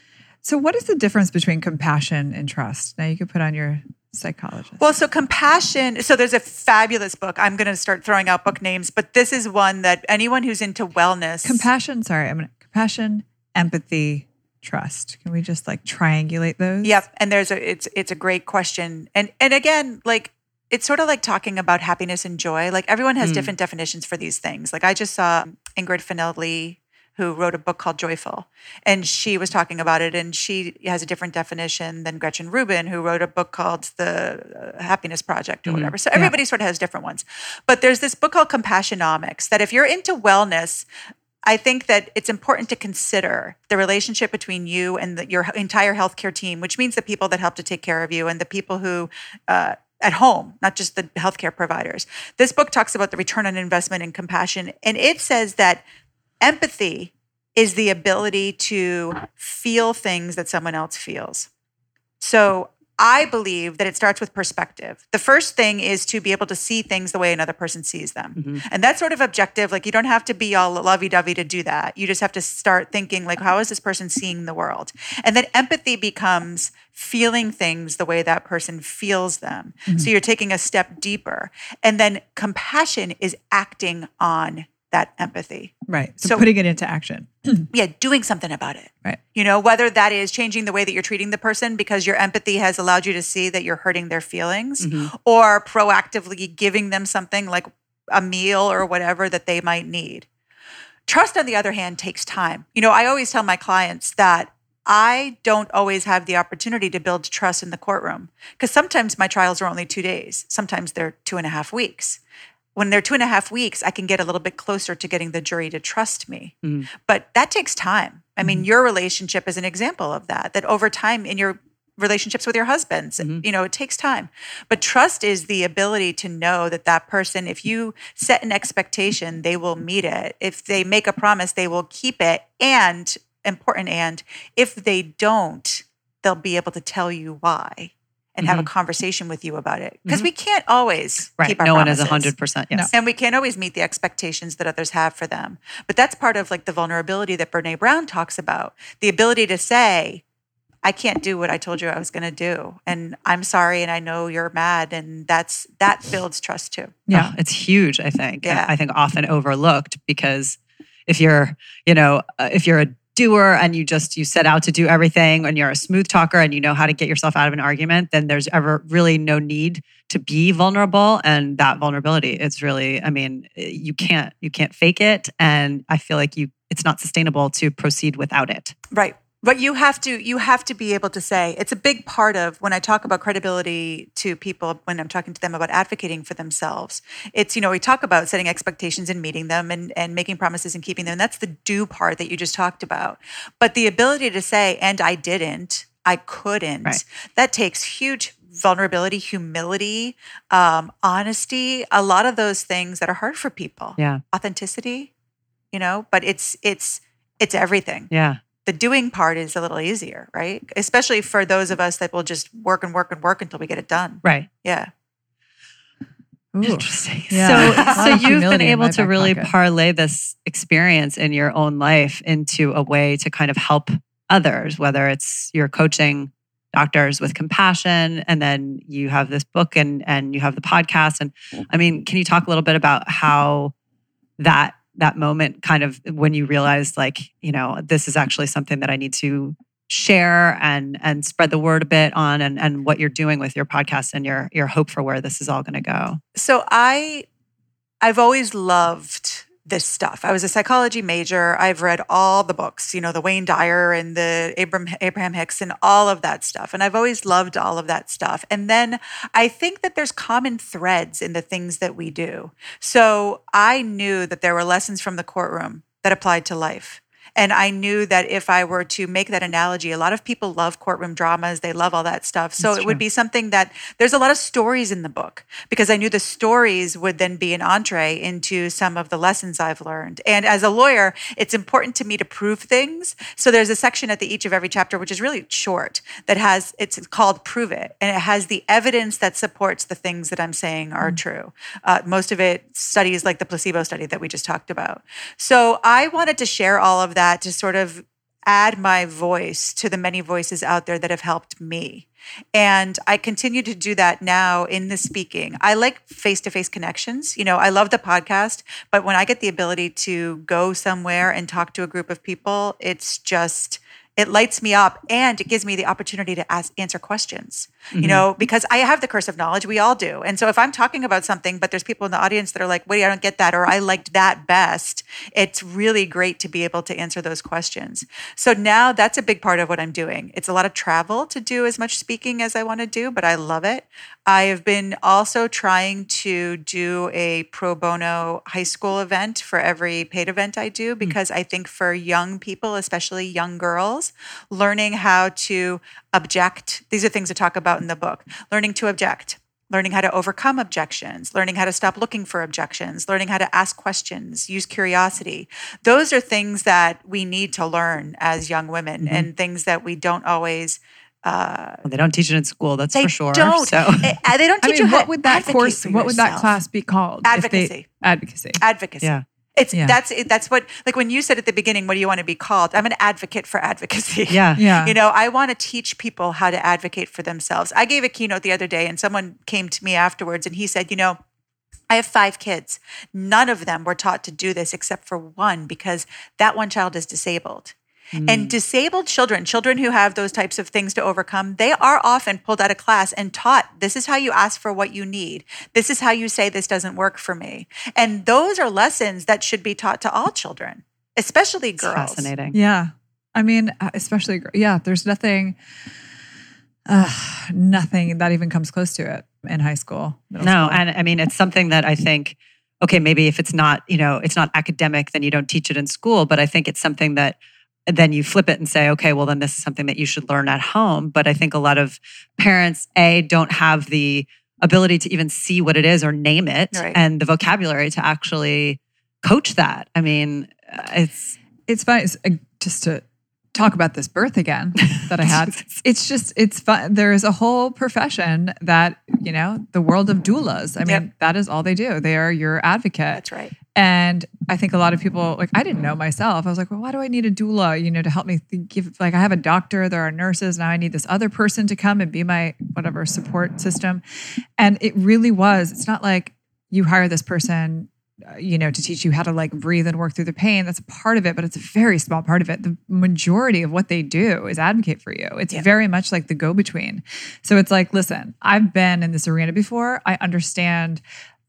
So, what is the difference between compassion and trust? Now, you could put on your psychologist. Well, so compassion. So there's a fabulous book. I'm going to start throwing out book names, but this is one that anyone who's into wellness. compassion. Sorry, I'm gonna compassion, empathy, trust. Can we just like triangulate those? Yep. And there's a it's it's a great question. And and again, like it's sort of like talking about happiness and joy. Like everyone has Mm. different definitions for these things. Like I just saw Ingrid Fetell Lee who wrote a book called Joyful, and she was talking about it, and she has a different definition than Gretchen Rubin, who wrote a book called The uh, Happiness Project or Mhm. whatever. So everybody sort of has different ones. But there's this book called Compassionomics that if you're into wellness, I think that it's important to consider the relationship between you and the, your entire healthcare team, which means the people that help to take care of you and the people who, uh, at home, not just the healthcare providers. This book talks about the return on investment and compassion, and it says that empathy is the ability to feel things that someone else feels. So I believe that it starts with perspective. The first thing is to be able to see things the way another person sees them. Mhm. And that's sort of objective. Like you don't have to be all lovey dovey to do that. You just have to start thinking, like, how is this person seeing the world? And then empathy becomes feeling things the way that person feels them. So you're taking a step deeper. And then compassion is acting on that empathy. Right. So, So- putting it into action. [clears throat] Yeah, doing something about it. Right. You know, whether that is changing the way that you're treating the person because your empathy has allowed you to see that you're hurting their feelings, Mhm. or proactively giving them something like a meal or whatever that they might need. Trust, on the other hand, takes time. You know, I always tell my clients that I don't always have the opportunity to build trust in the courtroom because sometimes my trials are only two days, sometimes they're two and a half weeks. When they're two and a half weeks, I can get a little bit closer to getting the jury to trust me. Mhm. But that takes time. I mean, your relationship is an example of that, that over time in your relationships with your husbands, Mhm. you know, it takes time. But trust is the ability to know that that person, if you set an expectation, they will meet it. If they make a promise, they will keep it. And important, and if they don't, they'll be able to tell you why and have a conversation with you about it. Because we can't always Right. keep our No one is 100%. Yes. And we can't always meet the expectations that others have for them. But that's part of like the vulnerability that Brene Brown talks about the ability to say, I can't do what I told you I was going to do. And I'm sorry. And I know you're mad. And that's, that builds trust too. Yeah. It's huge, I think. Yeah. I think often overlooked because if you're, you know, uh, if you're a doer and you just you set out to do everything and you're a smooth talker and you know how to get yourself out of an argument, then there's ever really no need to be vulnerable and that vulnerability it's really I mean, you can't you can't fake it and I feel like you it's not sustainable to proceed without it. Right. But you have to you have to be able to say it's a big part of when I talk about credibility to people when I'm talking to them about advocating for themselves. It's you know we talk about setting expectations and meeting them and and making promises and keeping them. And that's the do part that you just talked about. But the ability to say and I didn't I couldn't. Right. That takes huge vulnerability, humility, um, honesty, a lot of those things that are hard for people. Yeah. Authenticity, you know, but it's it's it's everything. Yeah. The doing part is a little easier, right? Especially for those of us that will just work and work and work until we get it done. Right. Yeah. Ooh. Interesting. Yeah. So, so you've been able to really pocket. parlay this experience in your own life into a way to kind of help others, whether it's you're coaching doctors with compassion, and then you have this book and and you have the podcast. And I mean, can you talk a little bit about how that that moment kind of when you realized like you know this is actually something that I need to share and and spread the word a bit on and and what you're doing with your podcast and your your hope for where this is all going to go? So I I've always loved this stuff. I was a psychology major. I've read all the books, you know, the Wayne Dyer and the Abraham Abraham Hicks and all of that stuff. And I've always loved all of that stuff. And then I think that there's common threads in the things that we do. So I knew that there were lessons from the courtroom that applied to life. And I knew that if I were to make that analogy, a lot of people love courtroom dramas. They love all that stuff. So That's it would be something that there's a lot of stories in the book because I knew the stories would then be an entree into some of the lessons I've learned. And as a lawyer, it's important to me to prove things. So there's a section at the each of every chapter, which is really short, that has it's called Prove It. And it has the evidence that supports the things that I'm saying are true. Uh, most of it studies like the placebo study that we just talked about. So I wanted to share all of that to sort of add my voice to the many voices out there that have helped me. And I continue to do that now in the speaking. I like face to face connections. You know, I love the podcast, but when I get the ability to go somewhere and talk to a group of people, it's just, it lights me up and it gives me the opportunity to ask, answer questions, you mm-hmm. know, because I have the curse of knowledge. We all do. And so if I'm talking about something, but there's people in the audience that are like, wait, I don't get that, or I liked that best, it's really great to be able to answer those questions. So now that's a big part of what I'm doing. It's a lot of travel to do as much speaking as I want to do, but I love it. I have been also trying to do a pro bono high school event for every paid event I do hmm. because I think for young people, especially young girls, learning how to object, these are things to talk about in the book, learning to object. Learning how to overcome objections, learning how to stop looking for objections, learning how to ask questions, use curiosity. Those are things that we need to learn as young women and things that we don't always well, they don't teach it in school that's for sure don't. so Eh, eh, they don't [laughs] I teach mean, you what would that course, what would that class be called? if they- Advocacy. advocacy. Advocacy. yeah It's Yeah. that's it- that's what like when you said at the beginning, what do you want to be called? I'm an advocate for advocacy. yeah [laughs] Yeah. You know, I want to teach people how to advocate for themselves. I gave a keynote the other day and someone came to me afterwards and he said, you know, I have five kids. None of them were taught to do this except for one because that one child is disabled. And disabled children, children who have those types of things to overcome, they are often pulled out of class and taught this is how you ask for what you need. This is how you say this doesn't work for me. And those are lessons that should be taught to all children, especially it's girls. fascinating Yeah. I mean, uh, especially, yeah, there's nothing, uh, nothing that even comes close to it in high school. No, school. and I mean it's something that I think okay, maybe if it's not, you know, it's not academic, then you don't teach it in school, but I think it's something that then you flip it and say, okay, well then this is something that you should learn at home, but I think a lot of parents a don't have the ability to even see what it is or name it Right. and the vocabulary to actually coach that. I mean, uh, it's it's fun. It's, uh, just to talk about this birth again that I had. [laughs] it's just it's fun. There is a whole profession that you know the world of doulas. I mean, Yep. that is all they do. They are your advocate. That's right. And I think a lot of people, like, I didn't know myself. I was like, well, why do I need a doula, you know, to help me th- give, like, I have a doctor, there are nurses, now I need this other person to come and be my whatever support system. And it really was, it's not like you hire this person, Uh, you know, to teach you how to like breathe and work through the pain. That's a part of it, but it's a very small part of it. The majority of what they do is advocate for you. It's Yeah. very much like the go between. So it's like, listen, I've been in this arena before. I understand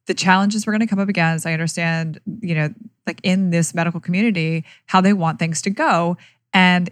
the challenges we're going to come up against. I understand, you know, like in this medical community, how they want things to go. And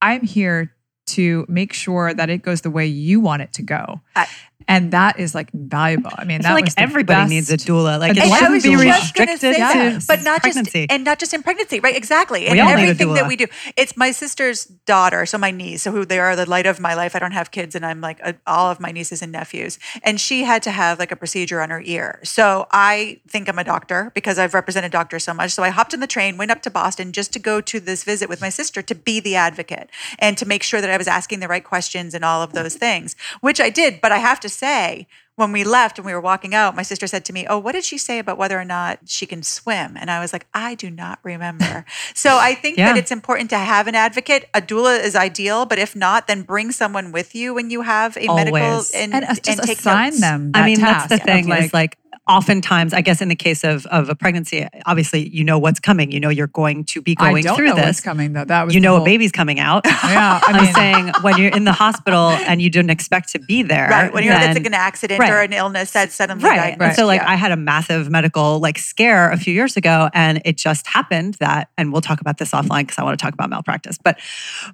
I'm here to make sure that it goes the way you want it to go. I- And that is like valuable. I mean, I that like everybody needs a doula. Like it shouldn't be restricted to but not pregnancy. just and not just in pregnancy, right? Exactly, and We all need a everything that we do. It's my sister's daughter, so my niece, so who they are the light of my life. I don't have kids, and I'm like a, all of my nieces and nephews, and she had to have like a procedure on her ear. So I think I'm a doctor because I've represented doctors so much. So I hopped in the train, went up to Boston just to go to this visit with my sister to be the advocate and to make sure that I was asking the right questions and all of those things, which I did. But I have to say, when we left and we were walking out, my sister said to me, Oh, what did she say about whether or not she can swim? And I was like, I do not remember. [laughs] so I think that it's important to have an advocate. A doula is ideal, but if not, then bring someone with you when you have a medical Always. and, and uh, just take assign notes. them. I that mean, that's the task of, thing is like oftentimes, I guess in the case of of a pregnancy, obviously you know what's coming. You know you're going to be I going don't through know what's this. coming though. That was You the know a baby's coming out. [laughs] Yeah, I [laughs] I'm mean, saying when you're in the hospital and you didn't expect to be there, Right. When you know that's then- like an accident Right. or an illness that's suddenly Right. diagnosed. And so like Yeah. I had a massive medical like scare a few years ago and it just happened that and we'll talk about this offline because I want to talk about malpractice. But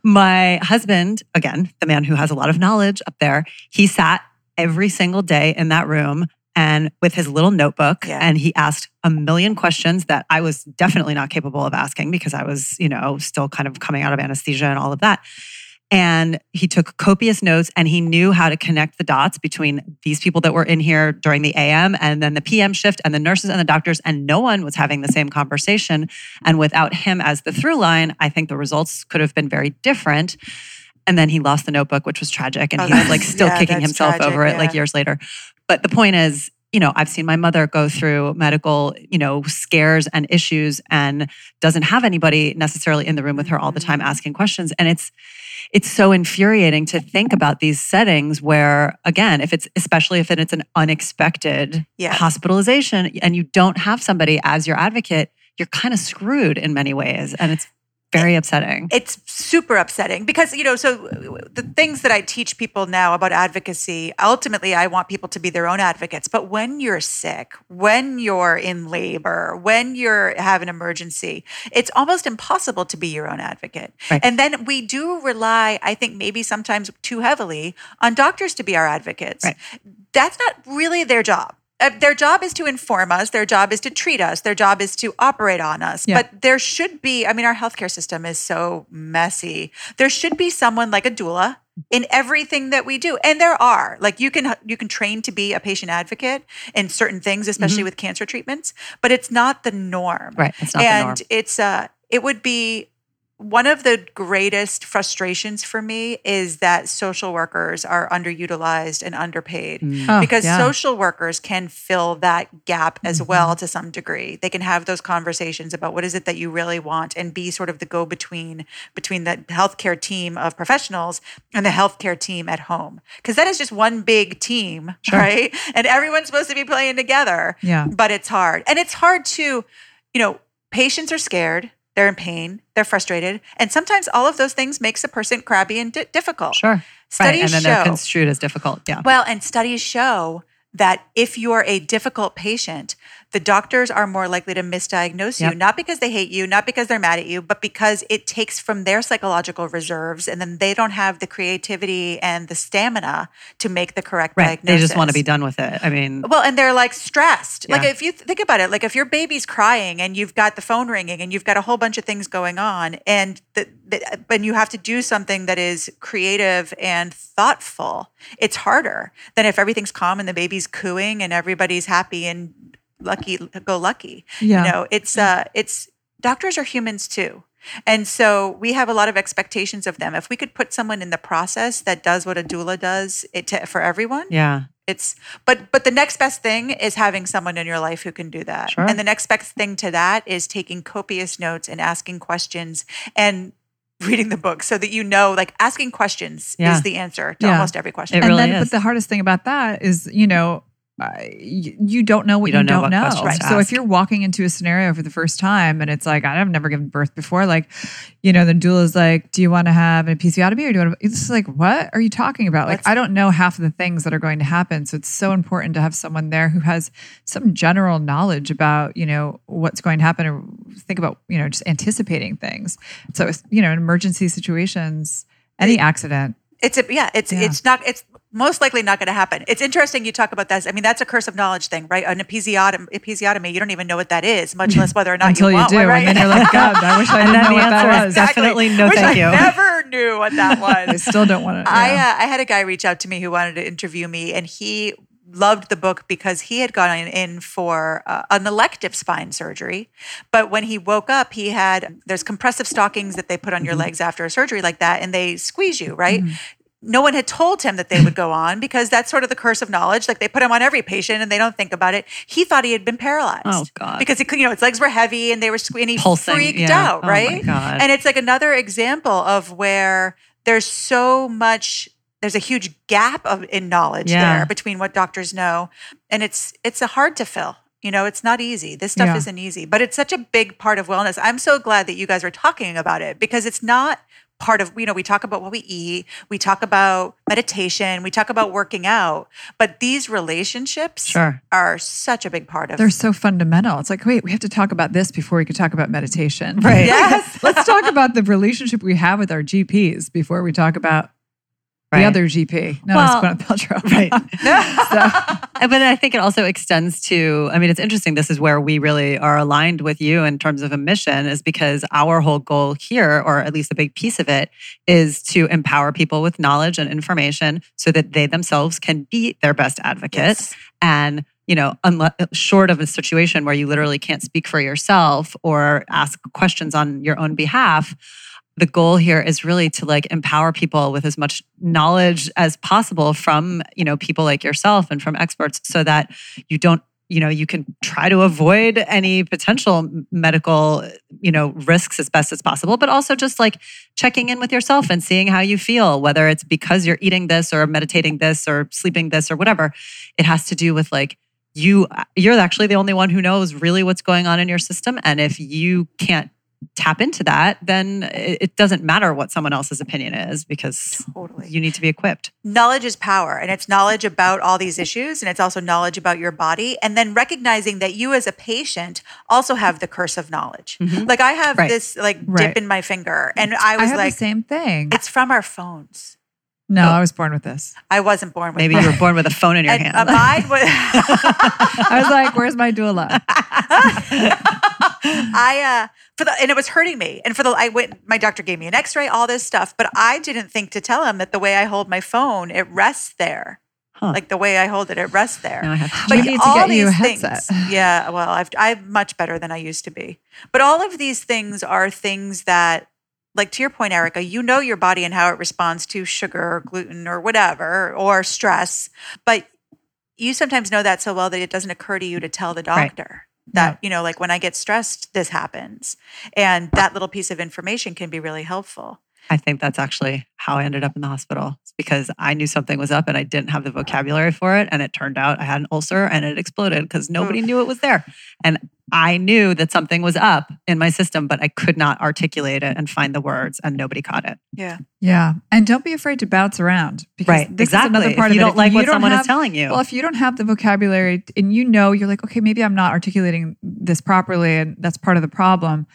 my husband, again, the man who has a lot of knowledge up there, he sat every single day in that room and with his little notebook Yeah. and he asked a million questions that I was definitely not capable of asking because I was, you know, still kind of coming out of anesthesia and all of that. And he took copious notes and he knew how to connect the dots between these people that were in here during the AM and then the PM shift and the nurses and the doctors. And no one was having the same conversation. And without him as the through line, I think the results could have been very different. And then he lost the notebook, which was tragic. And Oh, he was like [laughs] still yeah, kicking himself tragic, over it like years later. But the point is, you know, I've seen my mother go through medical, you know, scares and issues and doesn't have anybody necessarily in the room with her all the time Mm-hmm. asking questions. And it's it's so infuriating to think about these settings where again, if it's especially if it's an unexpected Yeah. hospitalization and you don't have somebody as your advocate, you're kind of screwed in many ways. And it's very upsetting. it's super upsetting because you know so the things that i teach people now about advocacy ultimately i want people to be their own advocates but when you're sick when you're in labor when you're have an emergency it's almost impossible to be your own advocate Right. and then we do rely i think maybe sometimes too heavily on doctors to be our advocates Right. that's not really their job Uh, their job is to inform us. Their job is to treat us. Their job is to operate on us. Yeah. But there should be, I mean, our healthcare system is so messy. There should be someone like a doula in everything that we do. And there are. Like you can you can train to be a patient advocate in certain things, especially with cancer treatments, but it's not the norm. Mm-hmm. Right. It's not the and norm. it's uh it would be one of the greatest frustrations for me is that social workers are underutilized and underpaid Mm. Oh, because yeah. social workers can fill that gap as Mm-hmm. well to some degree. They can have those conversations about what is it that you really want and be sort of the go between between the healthcare team of professionals and the healthcare team at home. Because that is just one big team, [laughs] right? And everyone's supposed to be playing together. Yeah. But it's hard. And it's hard to, you know, patients are scared. They're in pain. They're frustrated. And sometimes all of those things makes a person crabby and di- difficult. Sure. right. And then they're construed as difficult. Yeah. well, and studies show that if you're a difficult patient, the doctors are more likely to misdiagnose you, not because they hate you, not because they're mad at you, but because it takes from their psychological reserves and then they don't have the creativity and the stamina to make the correct Right. diagnosis. They just want to be done with it. I mean, Well, and they're like stressed. Like if you th- think about it, like if your baby's crying and you've got the phone ringing and you've got a whole bunch of things going on, and the, the, and you have to do something that is creative and thoughtful, it's harder than if everything's calm and the baby's cooing and everybody's happy and lucky go lucky. Yeah. You know, it's uh, it's doctors are humans too. And so we have a lot of expectations of them. If we could put someone in the process that does what a doula does it to, for everyone, yeah. it's but but the next best thing is having someone in your life who can do that Sure. and the next best thing to that is taking copious notes and asking questions and reading the book so that you know like asking questions Yeah. is the answer to Yeah. almost every question It and really then, is. but the hardest thing about that is, you know, you, you don't know what You you don't don't, know know. what So if you're walking into a scenario for the first time and it's like, I've never given birth before, like, you know, the doula is like, do you want to have an episiotomy or do you want to? It's like, what are you talking about? Like, Let's- I don't know half of the things that are going to happen. So it's so important to have someone there who has some general knowledge about, you know, what's going to happen or think about, you know, just anticipating things. So, you know, in emergency situations, any accident, it's a yeah it's Yeah. it's not it's most likely not going to happen. It's interesting you talk about that. I mean, that's a curse of knowledge thing, right? An episiotomy, episiotomy you don't even know what that is, much less whether or not Until you you, want do, one, right? and then you're like, God, I wish I [laughs] didn't know what that was. definitely- Definitely no Wish thank I you. never knew what that [laughs] was. I still don't want to. I uh, I had a guy reach out to me who wanted to interview me, and he loved the book because he had gone in for uh, an elective spine surgery, but when he woke up, he had there's compressive stockings that they put on your legs after a surgery like that, and they squeeze you, right? No one had told him that they would go on because that's sort of the curse of knowledge. Like they put him on every patient and they don't think about it. He thought he had been paralyzed. Oh, God. Because he, you know his legs were heavy and they were and he Pulsing, freaked yeah. out, Oh, right? God. And it's like another example of where there's so much there's a huge gap of in knowledge Yeah. there between what doctors know and it's it's a hard to fill you know it's not easy this stuff Yeah. isn't easy but it's such a big part of wellness i'm so glad that you guys are talking about it because it's not part of you know we talk about what we eat we talk about meditation we talk about working out but these relationships Sure. are such a big part of They're so fundamental. It's like, wait, we have to talk about this before we can talk about meditation. Right. [laughs] Yes. Let's talk about the relationship we have with our GPs before we talk about Right. the other GP. No, Well, it's Gwyneth Paltrow. [laughs] right. [laughs] so, [laughs] But I think it also extends to, I mean, it's interesting. This is where we really are aligned with you in terms of a mission, is because our whole goal here, or at least a big piece of it, is to empower people with knowledge and information so that they themselves can be their best advocates Yes. And, you know, unless, short of a situation where you literally can't speak for yourself or ask questions on your own behalf, the goal here is really to like empower people with as much knowledge as possible from you know people like yourself and from experts so that you don't you know you can try to avoid any potential medical you know risks as best as possible but also just like checking in with yourself and seeing how you feel whether it's because you're eating this or meditating this or sleeping this or whatever. It has to do with like you you're actually the only one who knows really what's going on in your system and if you can't tap into that then it it doesn't matter what someone else's opinion is because Totally. you need to be equipped knowledge is power and it's knowledge about all these issues and it's also knowledge about your body and then recognizing that you as a patient also have the curse of knowledge like i have Right. this like Right. dip in my finger and i I was have like the same thing. it's from our phones No, I was born with this. i wasn't born with maybe mine. you were born with a phone in your and hand uh, mine was [laughs] I was like, where's my doula? [laughs] [laughs] I uh for the and it was hurting me. And for the I went my doctor gave me an x-ray, all this stuff, but I didn't think to tell him that the way I hold my phone, it rests there. Huh. Like the way I hold it, it rests there. Now I have We need to get you a headset. things- yeah, well, I've I'm much better than I used to be. But all of these things are things that, like to your point, Erica, you know your body and how it responds to sugar or gluten or whatever or stress, but you sometimes know that so well that it doesn't occur to you to tell the Right. That you know, like when I get stressed, this happens, and that little piece of information can be really helpful. I think that's actually how I ended up in the hospital. It's because I knew something was up and I didn't have the vocabulary for it. And it turned out I had an ulcer and it exploded because nobody knew it was there. And I knew that something was up in my system, but I could not articulate it and find the words and nobody caught it. Yeah, Yeah. And don't be afraid to bounce around because this exactly. is another part if you of it. don't like what don't someone have- is telling you. Well, if you don't have the vocabulary and you know you're like, okay, maybe I'm not articulating this properly and that's part of the problem,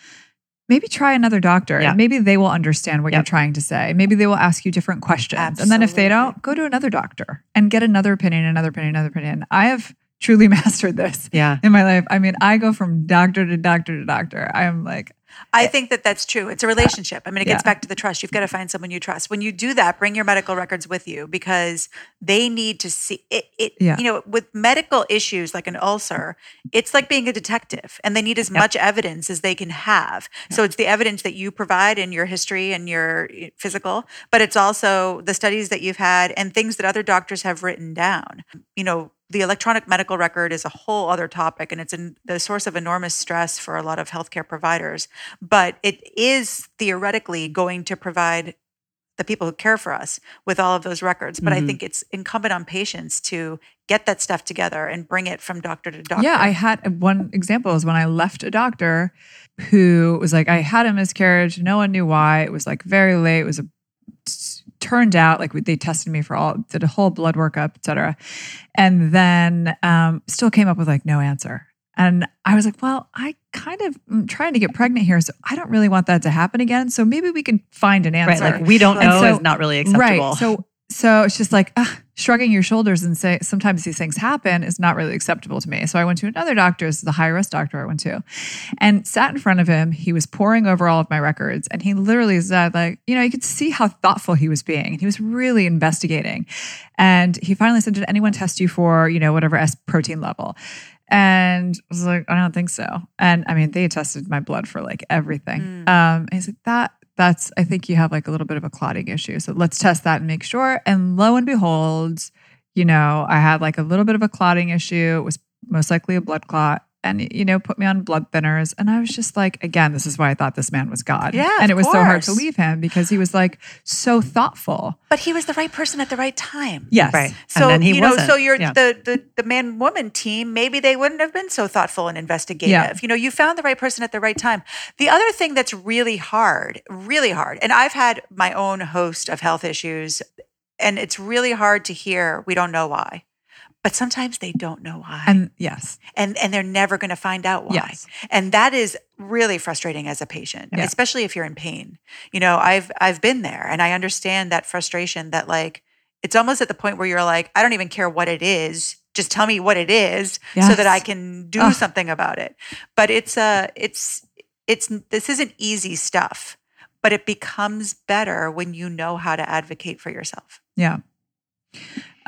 maybe try another doctor. Yeah. And maybe they will understand what Yep. you're trying to say. Maybe they will ask you different questions. And then if they don't, go to another doctor and get another opinion, another opinion, another opinion. I have truly [laughs] mastered this yeah. in my life. I mean, I go from doctor to doctor to doctor. I'm like, I think that that's true. It's a relationship. I mean, it gets Yeah. back to the trust. You've got to find someone you trust. When you do that, bring your medical records with you because they need to see it. it Yeah. You know, with medical issues like an ulcer, it's like being a detective, and they need as much evidence as they can have. So it's the evidence that you provide in your history and your eh, physical, but it's also the studies that you've had and things that other doctors have written down. You know, the electronic medical record is a whole other topic and it's an, the source of enormous stress for a lot of healthcare providers but it is theoretically going to provide the people who care for us with all of those records but i Mhm. think it's incumbent on patients to get that stuff together and bring it from doctor to doctor Yeah, I had one example is when I left a doctor who was like, I had a miscarriage. No one knew why. It was like very late. It was a turned out like they tested me for all did a whole blood workup, et cetera, and then um, still came up with like no answer. And I was like, well, I kind of am trying to get pregnant here, so I don't really want that to happen again. So maybe we can find an Right. answer. Like we don't know so- is not really acceptable. Right. So so it's just like ugh, shrugging your shoulders and say sometimes these things happen is not really acceptable to me. So I went to another doctor, this is the high risk doctor I went to, and sat in front of him. He was poring over all of my records, and he literally said, like, you know, you could see how thoughtful he was being. And he was really investigating, and he finally said, "Did anyone test you for, you know, whatever S protein level?" And I was like, I don't think so. And I mean, they tested my blood for like everything. Mm. Um, he's like, that that's I think you have like a little bit of a clotting issue. So let's test that and make sure. And lo and behold, you know, I had like a little bit of a clotting issue. It was most likely a blood clot. And you know, put me on blood thinners. And I was just like, again, this is why I thought this man was God. Yeah, And it of was so hard to leave him because he was like so thoughtful. But he was the right person at the right time. Yes. Right. So and then he you know, wasn't. so you're Yeah. the the the man woman team. Maybe they wouldn't have been so thoughtful and investigative. Yeah. You know, you found the right person at the right time. The other thing that's really hard, really hard, and I've had my own host of health issues, and it's really hard to hear. We don't know why, but sometimes they don't know why, And yes. and and they're never going to find out why. Yes. And that is really frustrating as a patient, Yeah. especially if you're in pain. You know, I've I've been there and I understand that frustration that like it's almost at the point where you're like, I don't even care what it is. Just tell me what it is so that I can do Ugh. something about it. But it's uh it's it's this isn't easy stuff, but it becomes better when you know how to advocate for yourself. Yeah.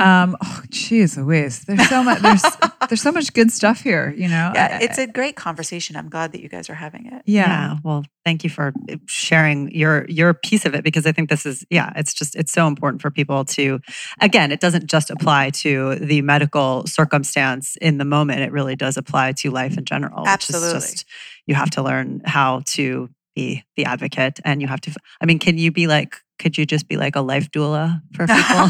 Um, oh, geez Louise. There's so much there's [laughs] there's so much good stuff here, you know. Yeah, it's a great conversation. I'm glad that you guys are having it. yeah. yeah. Well, thank you for sharing your your piece of it because I think this is yeah, it's just it's so important for people to again, it doesn't just apply to the medical circumstance in the moment. It really does apply to life in general. which is Absolutely. just you have to learn how to be the advocate and you have to I mean, can you be like could you just be like a life doula for [laughs] people?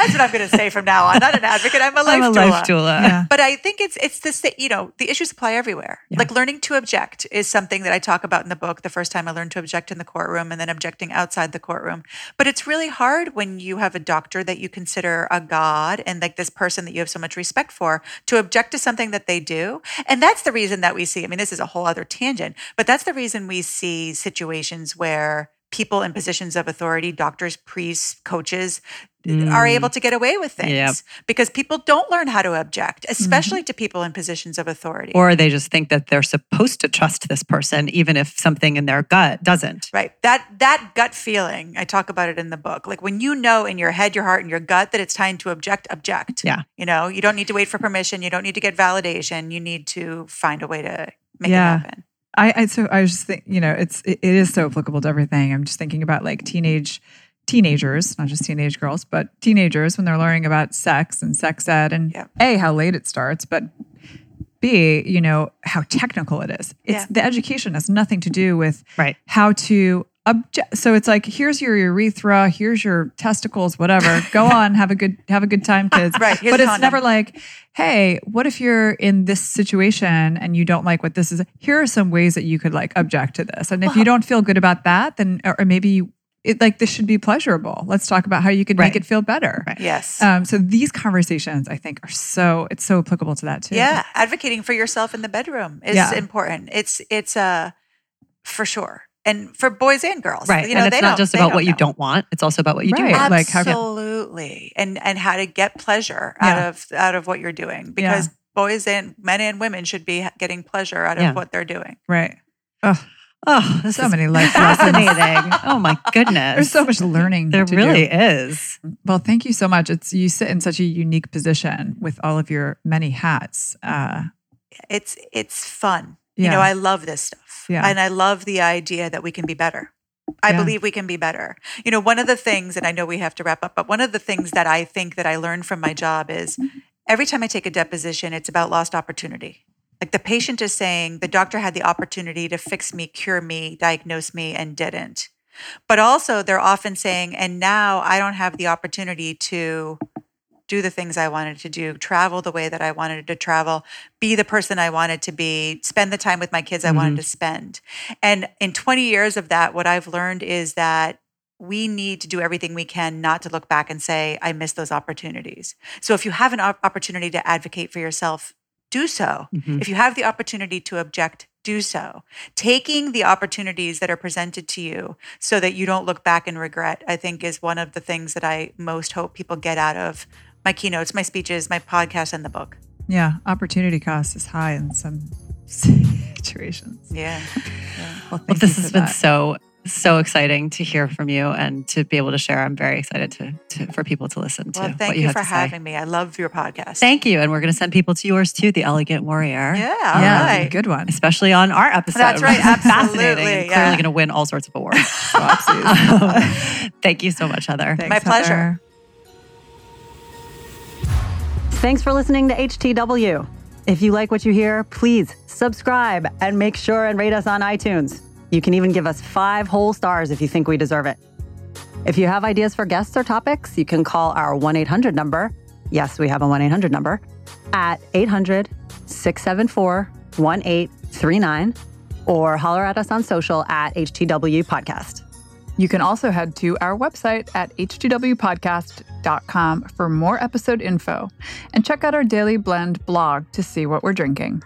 That's what I'm going to say from now on. Not an advocate. I'm a life [laughs] I'm a doula. life doula. Yeah. But I think it's it's this you know the issues apply everywhere. Yeah. Like learning to object is something that I talk about in the book. The first time I learned to object in the courtroom, and then objecting outside the courtroom. But it's really hard when you have a doctor that you consider a god and like this person that you have so much respect for to object to something that they do. And that's the reason that we see. I mean, this is a whole other tangent, but that's the reason we see situations where people in positions of authority, doctors, priests, coaches, are mm. able to get away with things Yep. because people don't learn how to object, mm-hmm. especially to people in positions of authority. or they just think that they're supposed to trust this person even if something in their gut doesn't. right. That that gut feeling, I talk about it in the book. Like when you know in your head, your heart, and your gut that it's time to object, object. Yeah. You know, you don't need to wait for permission. You don't need to get validation. You need to find a way to make Yeah. it happen. I, I so I was just think you know it's it, it is so applicable to everything. I'm just thinking about like teenage teenagers, not just teenage girls, but teenagers when they're learning about sex and sex ed and Yeah. a how late it starts, but b you know how technical it is. It's Yeah. the education has nothing to do with Right. how to object. So it's like here's your urethra, here's your testicles, whatever. [laughs] Go on, have a good have a good time, kids. Right, but it's never like, hey, what if you're in this situation and you don't like what this is? Here are some ways that you could like object to this. And if you don't feel good about that, then or, or maybe you it like this should be pleasurable. Let's talk about how you could Right. make it feel better. Right. Yes. Um, so these conversations, I think, are so it's so applicable to that too. yeah. Advocating for yourself in the bedroom is Yeah. important. It's it's uh for sure. And for boys and girls. Right. You know, and it's not just about what you don't want. It's also about what you Right. do want. like how can- absolutely and and how to get pleasure out of out of what you're doing because boys and men and women should be getting pleasure out of Yeah. what they're doing Right. Oh, Oh, this so many life lessons. fascinating. [laughs] oh my goodness. There's so much learning. There really do. is. Well, thank you so much. It's you sit in such a unique position with all of your many hats. Uh, it's it's fun you know i love this stuff Yeah. and i love the idea that we can be better I Yeah. believe we can be better. You know, one of the things, and I know we have to wrap up, but one of the things that I think that I learned from my job is every time I take a deposition, it's about lost opportunity. Like the patient is saying, the doctor had the opportunity to fix me, cure me, diagnose me, and didn't. But also, they're often saying, and now I don't have the opportunity to do the things I wanted to do, travel the way that I wanted to travel, be the person I wanted to be, spend the time with my kids I wanted to spend. And in 20 years of that, what I've learned is that we need to do everything we can not to look back and say, I missed those opportunities. So if you have an op- opportunity to advocate for yourself, do so. Mhm. If you have the opportunity to object, do so. Taking the opportunities that are presented to you so that you don't look back and regret, I think is one of the things that I most hope people get out of my keynotes, my speeches, my podcast, and the book. Yeah, opportunity cost is high in some [laughs] situations. Yeah. Well, thank Well, this you has for been that. so so exciting to hear from you and to be able to share. I'm very excited to, to for people to listen to Well, what thank you, you have for to say. having me. I love your podcast. Thank you, and we're going to send people to yours too, the Elegant Warrior. Yeah. All yeah, right. good one. Especially on our episode. That's right, which [laughs] Fascinating absolutely, and yeah. clearly going to win all sorts of awards. [laughs] Thank you so much, Heather. Thanks, My pleasure. Heather. Thanks for listening to HTW. If you like what you hear, please subscribe and make sure and rate us on iTunes. You can even give us five whole stars if you think we deserve it. If you have ideas for guests or topics, you can call our 1 800 number. Yes, we have a 1 800 number at 800 674 1839 or holler at us on social at HTW Podcast. You can also head to our website at h2wpodcast.com for more episode info and check out our Daily Blend blog to see what we're drinking.